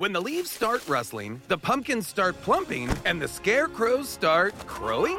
When the leaves start rustling, the pumpkins start plumping, and the scarecrows start crowing,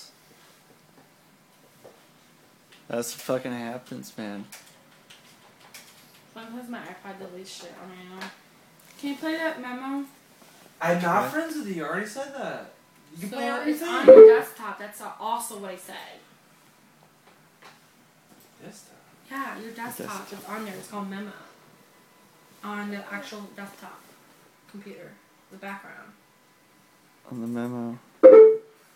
That's what fucking happens, man. Sometimes my iPod deletes shit on my own. Can you play that memo? I'm not Yeah. friends with you. You already said that. You can So play it's everything. on your desktop. That's also what I said. Desktop. Yeah, your desktop. It's on there. It's called Memo. On the actual desktop computer, the background. On the memo.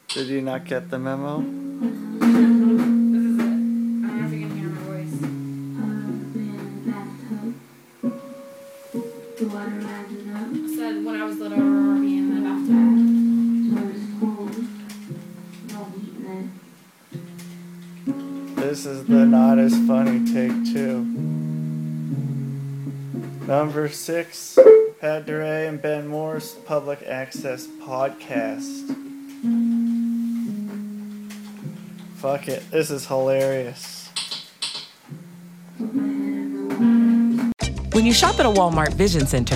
Did you not get the memo? Mm-hmm. Said when I was be in the bathtub. This is the not as funny take two. Number six, Pat DiRe and Ben Moore's Public Access Podcast. Fuck it, this is hilarious. When you shop at a Walmart Vision Center,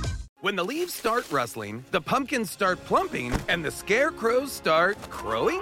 When the leaves start rustling, the pumpkins start plumping, and the scarecrows start crowing,